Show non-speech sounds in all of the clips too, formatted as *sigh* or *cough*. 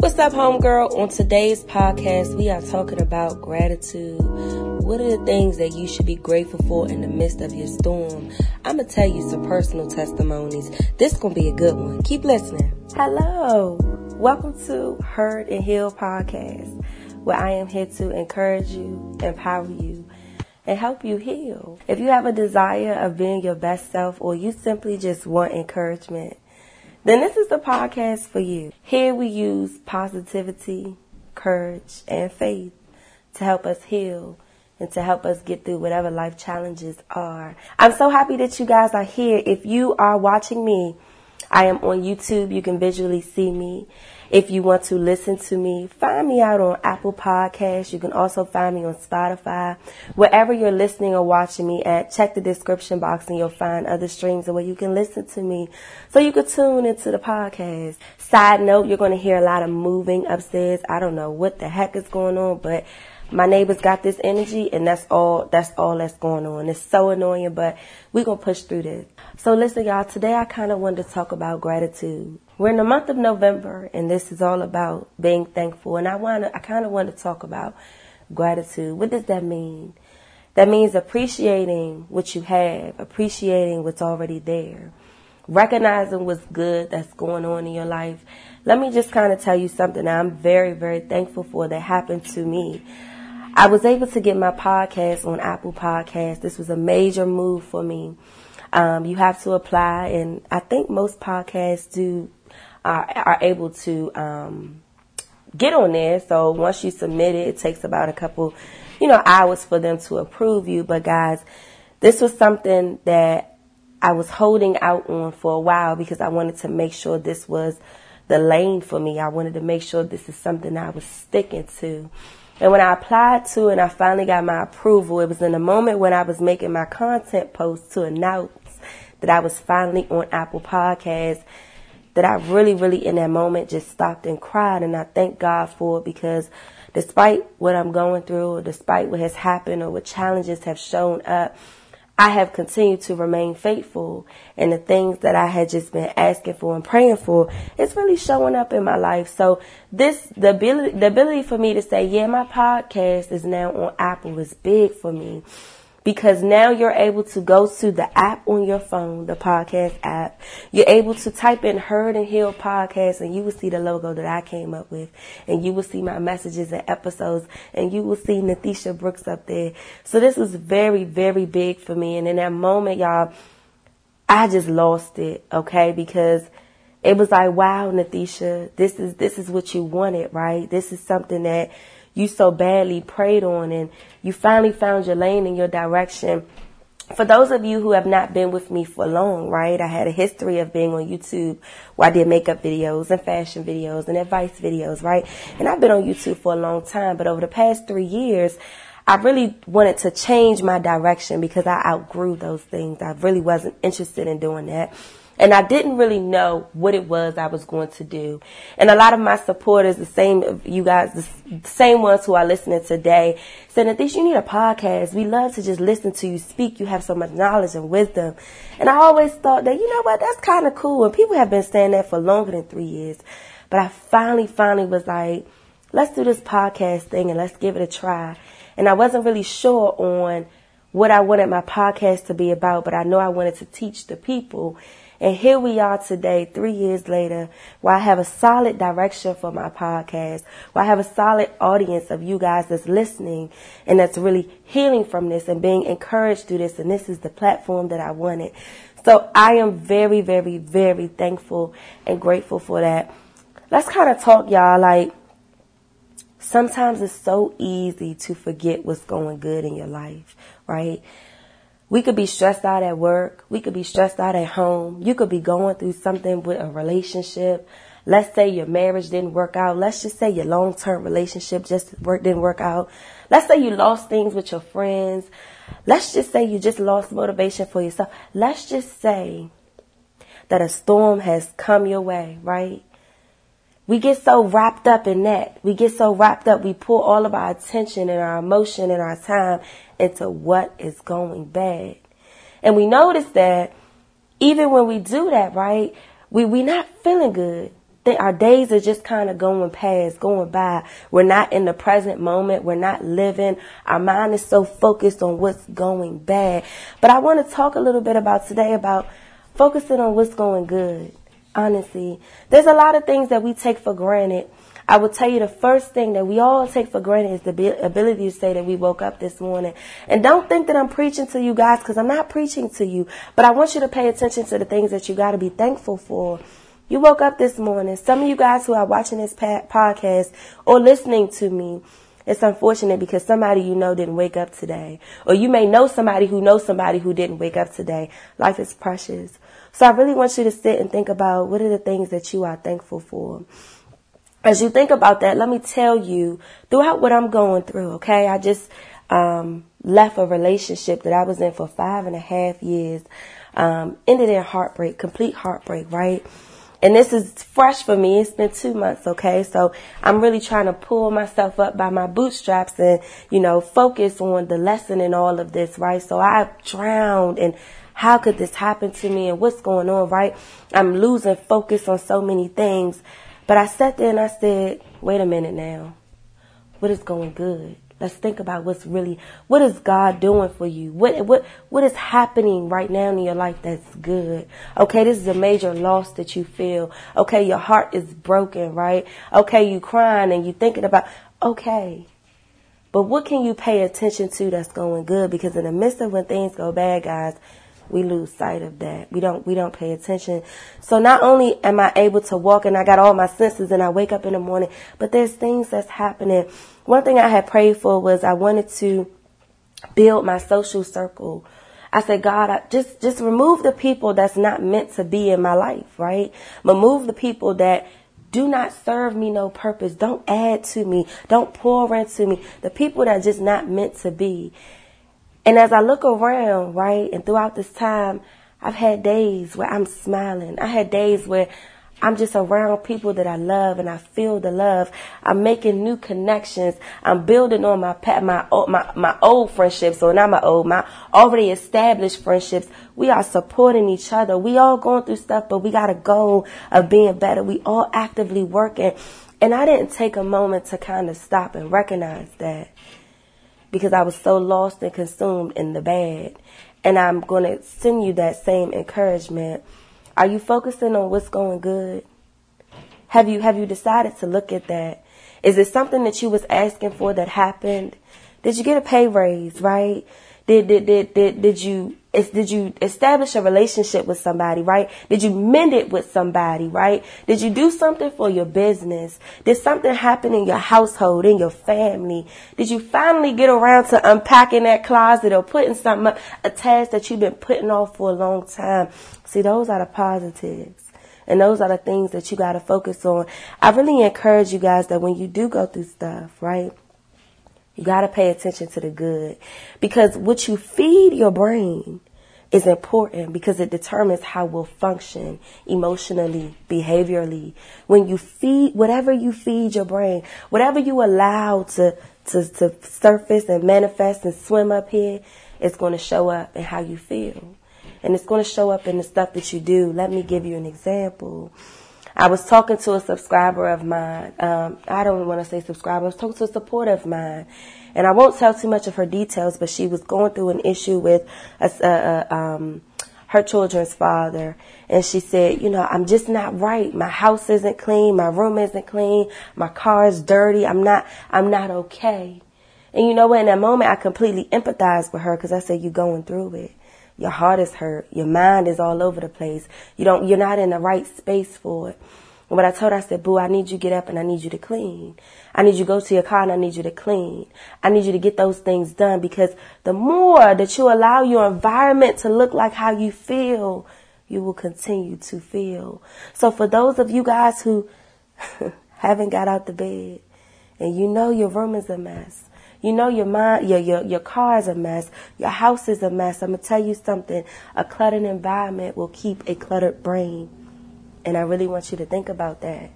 What's up, homegirl? On today's podcast, we are talking about gratitude. What are the things that you should be grateful for in the midst of your storm? I'm gonna tell you some personal testimonies. This gonna be a good one. Keep listening. Hello. Welcome to Heard and Heal podcast, where I am here to encourage you, empower you, and help you heal. If you have a desire of being your best self or you simply just want encouragement, then this is the podcast for you. Here we use positivity, courage, and faith to help us heal and to help us get through whatever life challenges are. I'm so happy that you guys are here. If you are watching me, I am on YouTube. You can visually see me. If you want to listen to me, find me out on Apple Podcasts. You can also find me on Spotify. Wherever you're listening or watching me at, check the description box and you'll find other streams where you can listen to me so you can tune into the podcast. Side note, you're going to hear a lot of moving upstairs. I don't know what the heck is going on, but my neighbors got this energy and that's all that's all that's going on. It's so annoying, but we're gonna push through this. So listen y'all, today I kinda wanted to talk about gratitude. We're in the month of November and this is all about being thankful and I wanna I kinda want to talk about gratitude. What does that mean? That means appreciating what you have, appreciating what's already there, recognizing what's good that's going on in your life. Let me just kind of tell you something I'm very, very thankful for that happened to me. I was able to get my podcast on Apple Podcasts. This was a major move for me. Um, you have to apply, and I think most podcasts do are, are able to um, get on there. So once you submit it, it takes about a couple, you know, hours for them to approve you. But guys, this was something that I was holding out on for a while because I wanted to make sure this was the lane for me. I wanted to make sure this is something I was sticking to. And when I applied to and I finally got my approval, it was in the moment when I was making my content post to announce that I was finally on Apple Podcasts that I really, really in that moment just stopped and cried. And I thank God for it because despite what I'm going through or despite what has happened or what challenges have shown up, I have continued to remain faithful and the things that I had just been asking for and praying for, it's really showing up in my life. So this, the ability, the ability for me to say, yeah, my podcast is now on Apple is big for me because now you're able to go to the app on your phone, the podcast app. You're able to type in Heard and Heal podcast and you will see the logo that I came up with and you will see my messages and episodes and you will see Nathesha Brooks up there. So this was very, very big for me. And in that moment, y'all, I just lost it, okay? Because it was like, wow, Nathesha, this is, this is what you wanted, right? This is something that you so badly prayed on and you finally found your lane and your direction. For those of you who have not been with me for long, right? I had a history of being on YouTube where I did makeup videos and fashion videos and advice videos, right? And I've been on YouTube for a long time, but over the past three years, I really wanted to change my direction because I outgrew those things. I really wasn't interested in doing that. And I didn't really know what it was I was going to do. And a lot of my supporters, the same, you guys, the same ones who are listening today, said, Nathesha, you need a podcast. We love to just listen to you speak. You have so much knowledge and wisdom. And I always thought that, you know what, that's kind of cool. And people have been saying that for longer than three years. But I finally, finally was like, let's do this podcast thing and let's give it a try. And I wasn't really sure on what I wanted my podcast to be about, but I know I wanted to teach the people. And here we are today, three years later, where I have a solid direction for my podcast, where I have a solid audience of you guys that's listening and that's really healing from this and being encouraged through this. And this is the platform that I wanted. So I am very, very, very thankful and grateful for that. Let's kind of talk, y'all. Like, sometimes it's so easy to forget what's going good in your life, right? We could be stressed out at work. We could be stressed out at home. You could be going through something with a relationship. Let's say your marriage didn't work out. Let's just say your long-term relationship just work, didn't work out. Let's say you lost things with your friends. Let's just say you just lost motivation for yourself. Let's just say that a storm has come your way, right? We get so wrapped up in that. We get so wrapped up. We pull all of our attention and our emotion and our time into what is going bad. And we notice that even when we do that, right, we, we not feeling good. our days are just kind of going past, going by. We're not in the present moment. We're not living. Our mind is so focused on what's going bad. But I want to talk a little bit about today about focusing on what's going good. Honestly, there's a lot of things that we take for granted. I will tell you the first thing that we all take for granted is the ability to say that we woke up this morning. And don't think that I'm preaching to you guys because I'm not preaching to you, but I want you to pay attention to the things that you got to be thankful for. You woke up this morning. Some of you guys who are watching this podcast or listening to me, it's unfortunate because somebody you know didn't wake up today. Or you may know somebody who knows somebody who didn't wake up today. Life is precious. So I really want you to sit and think about what are the things that you are thankful for. As you think about that, let me tell you throughout what I'm going through, okay? I just um, left a relationship that I was in for five and a half years. Um, ended in heartbreak, complete heartbreak, right? And this is fresh for me. It's been two months, okay? So I'm really trying to pull myself up by my bootstraps and, you know, focus on the lesson in all of this, right? So I drowned and how could this happen to me and what's going on, right? I'm losing focus on so many things. But I sat there and I said, wait a minute now. What is going good? Let's think about what's really, what is God doing for you? What, what, what is happening right now in your life that's good? Okay, this is a major loss that you feel. Okay, your heart is broken, right? Okay, you crying and you thinking about, okay. But what can you pay attention to that's going good? Because in the midst of when things go bad, guys, we lose sight of that. We don't we don't pay attention. So not only am I able to walk and I got all my senses and I wake up in the morning, but there's things that's happening. One thing I had prayed for was I wanted to build my social circle. I said, God, I just just remove the people that's not meant to be in my life, right? Remove the people that do not serve me no purpose. Don't add to me. Don't pour into me. The people that just not meant to be. And as I look around, right, and throughout this time, I've had days where I'm smiling. I had days where I'm just around people that I love and I feel the love. I'm making new connections. I'm building on my my my my old friendships, or not my old, my already established friendships. We are supporting each other. We all going through stuff, but we got a goal of being better. We all actively working. And I didn't take a moment to kind of stop and recognize that because I was so lost and consumed in the bad. And I'm going to send you that same encouragement. Are you focusing on what's going good? Have you have you decided to look at that? Is it something that you was asking for that happened? Did you get a pay raise, right? Did did did did, did you did you establish a relationship with somebody, right? Did you mend it with somebody, right? Did you do something for your business? Did something happen in your household, in your family? Did you finally get around to unpacking that closet or putting something up, a task that you've been putting off for a long time? See, those are the positives. And those are the things that you got to focus on. I really encourage you guys that when you do go through stuff, right? You got to pay attention to the good because what you feed your brain is important because it determines how we'll function emotionally, behaviorally. When you feed, whatever you feed your brain, whatever you allow to, to, to surface and manifest and swim up here, it's going to show up in how you feel. And it's going to show up in the stuff that you do. Let me give you an example. I was talking to a subscriber of mine. Um, I don't want to say subscriber. I was talking to a supporter of mine, and I won't tell too much of her details. But she was going through an issue with a, a, a, um, her children's father, and she said, "You know, I'm just not right. My house isn't clean. My room isn't clean. My car is dirty. I'm not. I'm not okay." And you know what? In that moment, I completely empathized with her because I said, "You're going through it." Your heart is hurt. Your mind is all over the place. You don't, you're not in the right space for it. And what I told her, I said, boo, I need you to get up and I need you to clean. I need you to go to your car and I need you to clean. I need you to get those things done because the more that you allow your environment to look like how you feel, you will continue to feel. So for those of you guys who *laughs* haven't got out the bed and you know your room is a mess, you know your mind, your, your, your car is a mess. Your house is a mess. I'm to tell you something. A cluttered environment will keep a cluttered brain. And I really want you to think about that.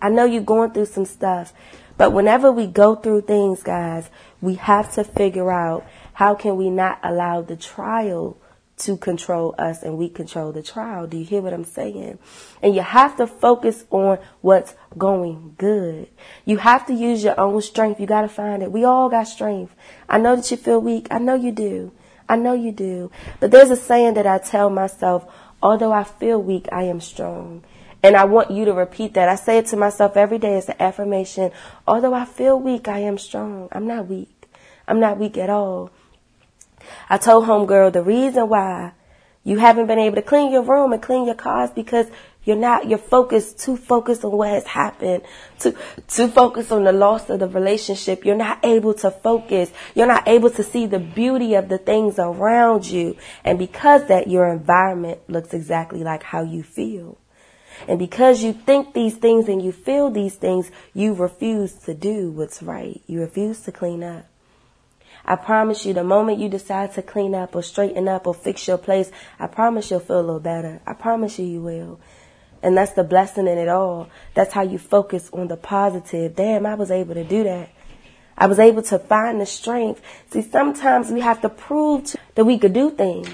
I know you're going through some stuff, but whenever we go through things, guys, we have to figure out how can we not allow the trial to control us and we control the trial. Do you hear what I'm saying? And you have to focus on what's going good. You have to use your own strength. You got to find it. We all got strength. I know that you feel weak. I know you do. I know you do. But there's a saying that I tell myself, although I feel weak, I am strong. And I want you to repeat that. I say it to myself every day as an affirmation. Although I feel weak, I am strong. I'm not weak. I'm not weak at all. I told homegirl the reason why you haven't been able to clean your room and clean your car is because you're not, you're focused, too focused on what has happened, too, too focused on the loss of the relationship. You're not able to focus. You're not able to see the beauty of the things around you. And because that, your environment looks exactly like how you feel. And because you think these things and you feel these things, you refuse to do what's right. You refuse to clean up. I promise you, the moment you decide to clean up or straighten up or fix your place, I promise you'll feel a little better. I promise you, you will. And that's the blessing in it all. That's how you focus on the positive. Damn, I was able to do that. I was able to find the strength. See, sometimes we have to prove to, that we could do things.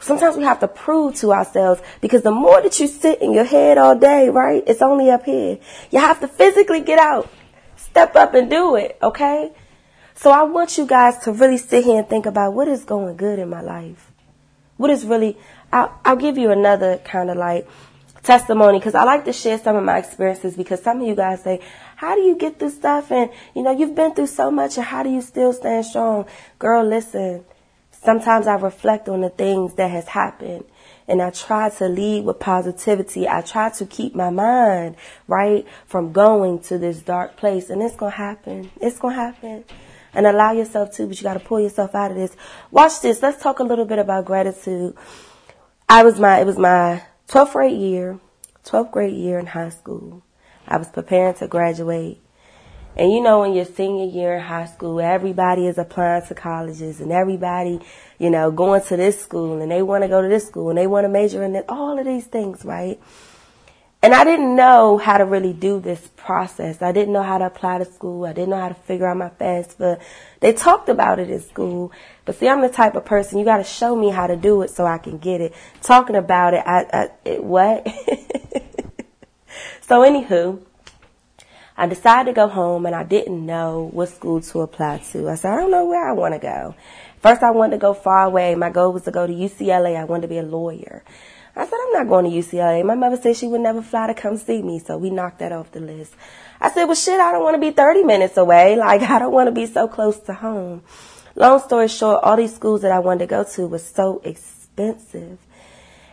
Sometimes we have to prove to ourselves because the more that you sit in your head all day, right? It's only up here. You have to physically get out, step up and do it, okay? So I want you guys to really sit here and think about what is going good in my life. What is really, I'll, I'll give you another kind of like testimony because I like to share some of my experiences because some of you guys say, how do you get through stuff? And, you know, you've been through so much and how do you still stand strong? Girl, listen, sometimes I reflect on the things that has happened and I try to lead with positivity. I try to keep my mind, right, from going to this dark place and it's going to happen. It's going to happen and allow yourself to, but you got to pull yourself out of this. Watch this. Let's talk a little bit about gratitude. I was my, it was my 12th grade year, 12th grade year in high school. I was preparing to graduate. And you know, in your senior year in high school, everybody is applying to colleges and everybody, you know, going to this school and they want to go to this school and they want to major in it, all of these things, right? And I didn't know how to really do this process. I didn't know how to apply to school. I didn't know how to figure out my FAFSA. They talked about it in school. But see, I'm the type of person, you got to show me how to do it so I can get it. Talking about it, I, I it, what? *laughs* so anywho, I decided to go home and I didn't know what school to apply to. I said, I don't know where I want to go. First, I wanted to go far away. My goal was to go to UCLA. I wanted to be a lawyer. I said, I'm not going to UCLA. My mother said she would never fly to come see me, so we knocked that off the list. I said, well, shit, I don't want to be 30 minutes away. *laughs* Like, I don't want to be so close to home. Long story short, all these schools that I wanted to go to was so expensive.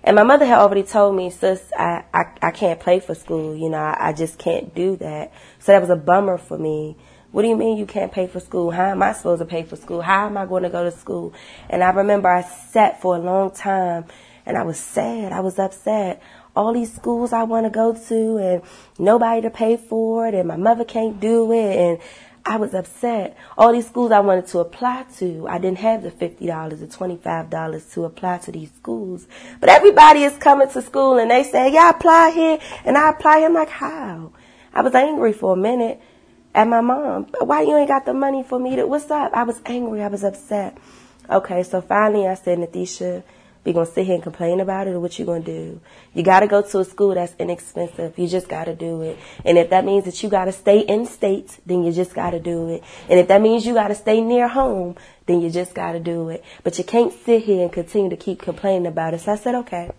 And my mother had already told me, sis, I, I, I can't pay for school. You know, I, I just can't do that. So that was a bummer for me. What do you mean you can't pay for school? How am I supposed to pay for school? How am I going to go to school? And I remember I sat for a long time and I was sad. I was upset. All these schools I want to go to and nobody to pay for it and my mother can't do it and I was upset. All these schools I wanted to apply to, I didn't have the $50 or $25 to apply to these schools. But everybody is coming to school and they say, yeah, apply here. And I apply. I'm like, how? I was angry for a minute at my mom. Why you ain't got the money for me to, what's up? I was angry. I was upset. Okay, so finally I said, Natisha, we gonna sit here and complain about it or what you gonna do? You gotta go to a school that's inexpensive. You just gotta do it. And if that means that you gotta stay in state, then you just gotta do it. And if that means you gotta stay near home, then you just gotta do it. But you can't sit here and continue to keep complaining about it. So I said, okay.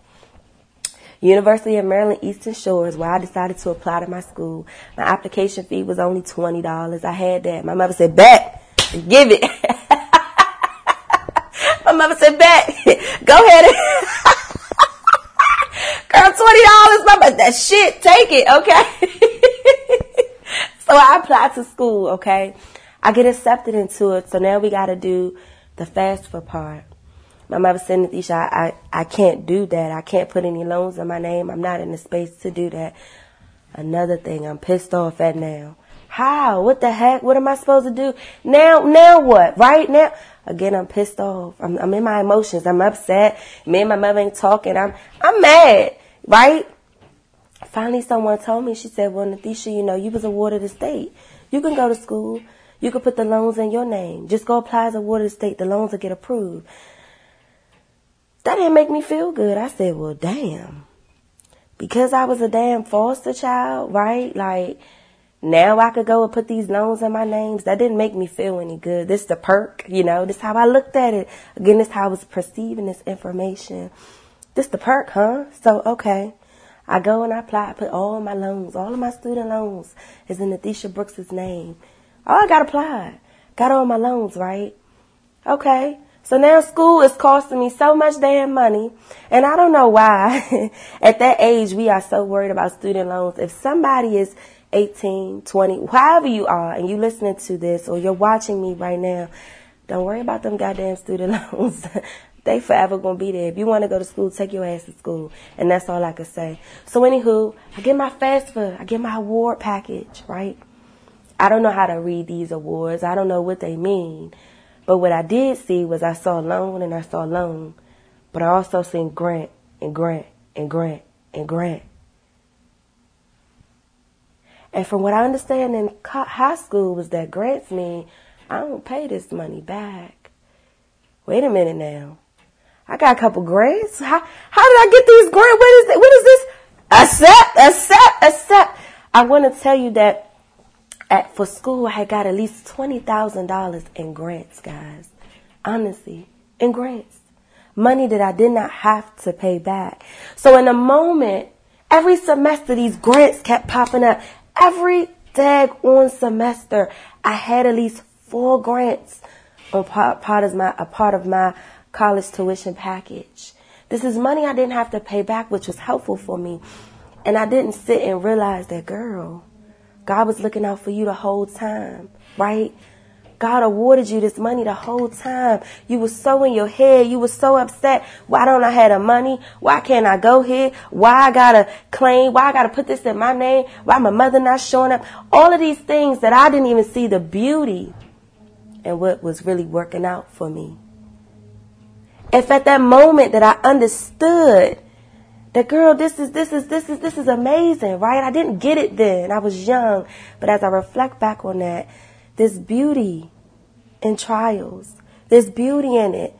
University of Maryland Eastern Shores, where I decided to apply to my school. My application fee was only $20. I had that. My mother said, bet, give it. *laughs* *laughs* *laughs* My mother said, bet, go ahead girl, $20, mama, that shit, take it, okay? *laughs* so I applied to school, okay? I get accepted into it, so now we gotta do the FAFSA part. My mother said, Natisha, I, I, I can't do that. I can't put any loans in my name. I'm not in the space to do that. Another thing I'm pissed off at now. How? What the heck? What am I supposed to do? Now, now what? Right now? Again, I'm pissed off. I'm, I'm in my emotions. I'm upset. Me and my mother ain't talking. I'm, I'm mad. Right? Finally, someone told me, she said, well, Nathisha, you know, you was awarded a state. You can go to school. You can put the loans in your name. Just go apply as a awarded state. The loans will get approved. that didn't make me feel good. I said, well, damn. Because I was a damn foster child, right? Like, now I could go and put these loans in my names. That didn't make me feel any good. This the perk, you know. This how I looked at it. Again, this how I was perceiving this information. This the perk, huh? So okay, I go and I apply. I put all my loans, all of my student loans, is in Adisha Brooks's name. Oh, I got applied. Got all my loans right. Okay. So now school is costing me so much damn money. And I don't know why *laughs* at that age we are so worried about student loans. If somebody is 18, 20, however you are, and you listening to this or you're watching me right now, don't worry about them goddamn student *laughs* loans. they forever gonna be there. If you wanna go to school, take your ass to school. And that's all I can say. So anywho, I get my FAFSA, I get my award package, right? I don't know how to read these awards. I don't know what they mean. But what I did see was I saw loan and I saw loan. But I also seen grant and grant and grant and grant. And from what I understand in high school was that grants mean I don't pay this money back. Wait a minute now. I got a couple grants. How, how did I get these grants? What is, what is this? Accept, accept, accept. I want to tell you that at, for school, I got at least $20,000 in grants, guys. Honestly, in grants. Money that I did not have to pay back. So in a moment, every semester, these grants kept popping up. Every dag on semester, I had at least four grants on part of my, a part of my college tuition package. This is money I didn't have to pay back, which was helpful for me. And I didn't sit and realize that, girl, God was looking out for you the whole time, right? God awarded you this money the whole time. You were so in your head. You were so upset. Why don't I have the money? Why can't I go here? Why I gotta claim? Why I gotta put this in my name? Why my mother not showing up? All of these things that I didn't even see the beauty and what was really working out for me. If at that moment that I understood that girl, this is, this is, this is, this is amazing, right? I didn't get it then. I was young. But as I reflect back on that, this beauty in trials, there's beauty in it.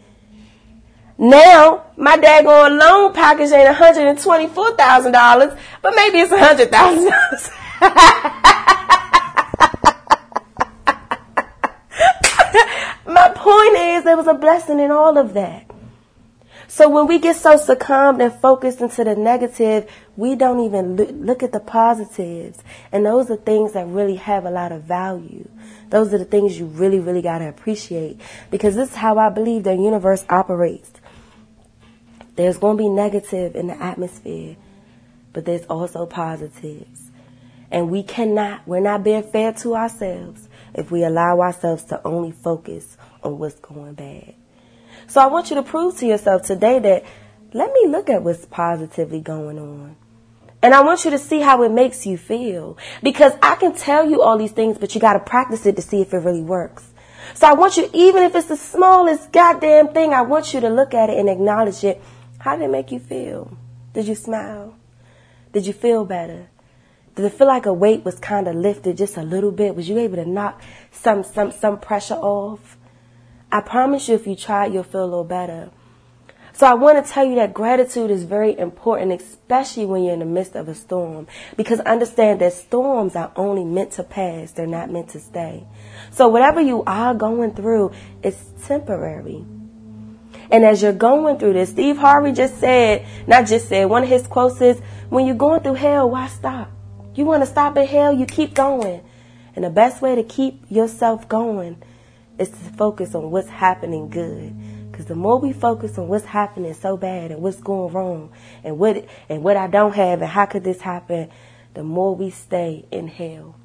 Now, my daggone loan package ain't $124,000, but maybe it's $100,000. *laughs* my point is, there was a blessing in all of that. So when we get so succumbed and focused into the negative, we don't even look at the positives. And those are things that really have a lot of value. Those are the things you really, really got to appreciate. Because this is how I believe the universe operates. There's going to be negative in the atmosphere, but there's also positives. And we cannot, we're not being fair to ourselves if we allow ourselves to only focus on what's going bad. So I want you to prove to yourself today that let me look at what's positively going on. And I want you to see how it makes you feel. Because I can tell you all these things, but you got to practice it to see if it really works. So I want you, even if it's the smallest goddamn thing, I want you to look at it and acknowledge it. How did it make you feel? Did you smile? Did you feel better? Did it feel like a weight was kind of lifted just a little bit? Was you able to knock some, some, some pressure off? I promise you, if you try you'll feel a little better. So I want to tell you that gratitude is very important, especially when you're in the midst of a storm. Because understand that storms are only meant to pass. They're not meant to stay. So whatever you are going through, it's temporary. And as you're going through this, Steve Harvey just said, not just said, one of his quotes is, when you're going through hell, why stop? You want to stop at hell, you keep going. And the best way to keep yourself going is to focus on what's happening good. Because the more we focus on what's happening so bad and what's going wrong and what and what I don't have and how could this happen, the more we stay in hell.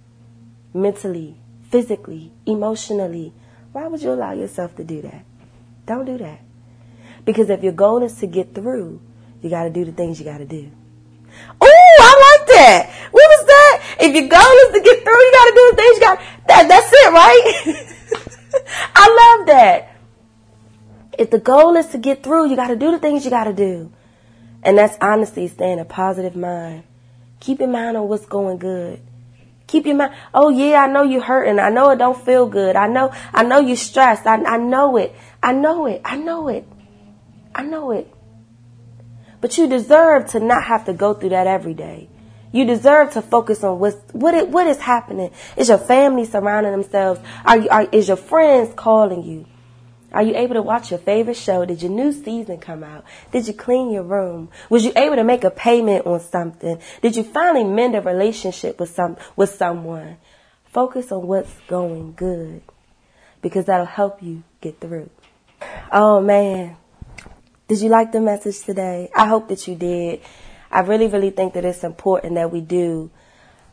Mentally, physically, emotionally. Why would you allow yourself to do that? Don't do that. Because if your goal is to get through, you got to do the things you got to do. Oh, I like that. What was that? If your goal is to get through, you got to do the things you got. That that's it, right? *laughs* I love that. If the goal is to get through, you got to do the things you got to do. And that's honestly staying a positive mind. Keep your mind on what's going good. Keep your mind. Oh yeah, I know you're hurting. I know it don't feel good. I know, I know you're stressed. I, I know it. I know it. I know it. I know it. But you deserve to not have to go through that every day. You deserve to focus on what's, what it, what is happening. Is your family surrounding themselves? Are you, are, is your friends calling you? Are you able to watch your favorite show? Did your new season come out? Did you clean your room? Was you able to make a payment on something? Did you finally mend a relationship with some with someone? Focus on what's going good because that'll help you get through. Oh man. Did you like the message today? I hope that you did. I really, really think that it's important that we do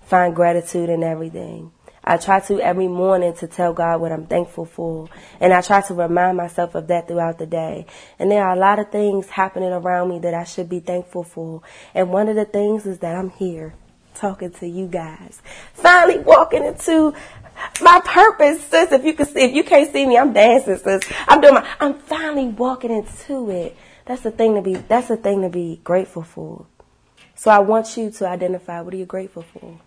find gratitude in everything. I try to every morning to tell God what I'm thankful for. And I try to remind myself of that throughout the day. And there are a lot of things happening around me that I should be thankful for. And one of the things is that I'm here talking to you guys. Finally walking into my purpose, sis. If you can see, if you can't see me, I'm dancing, sis. I'm doing my, I'm finally walking into it. That's the thing to be, that's the thing to be grateful for. So I want you to identify what are you grateful for?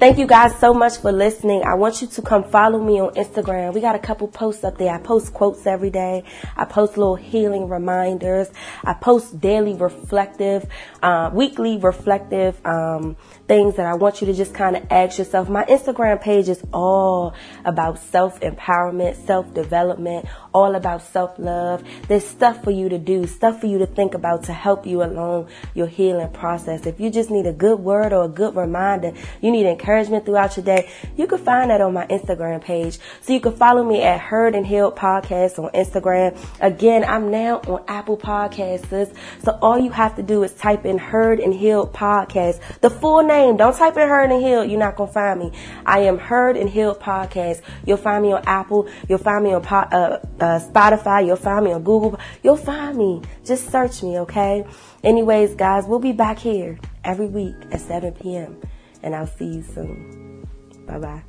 Thank you guys so much for listening. I want you to come follow me on Instagram. We got a couple posts up there. I post quotes every day. I post little healing reminders. I post daily reflective, uh, weekly reflective, um, things that I want you to just kind of ask yourself. My Instagram page is all about self empowerment, self development, all about self love. There's stuff for you to do, stuff for you to think about to help you along your healing process. If you just need a good word or a good reminder, you need encouragement throughout your day, you can find that on my Instagram page. So you can follow me at Heard and Healed Podcast on Instagram. Again, I'm now on Apple Podcasts. So all you have to do is type in Heard and Healed Podcast. The full name. Don't type in Heard and Healed. You're not going to find me. I am Heard and Healed Podcast. You'll find me on Apple. You'll find me on uh, uh, Spotify. You'll find me on Google. You'll find me. Just search me, okay? Anyways, guys, we'll be back here every week at 7 p.m. And I'll see you soon. Bye bye.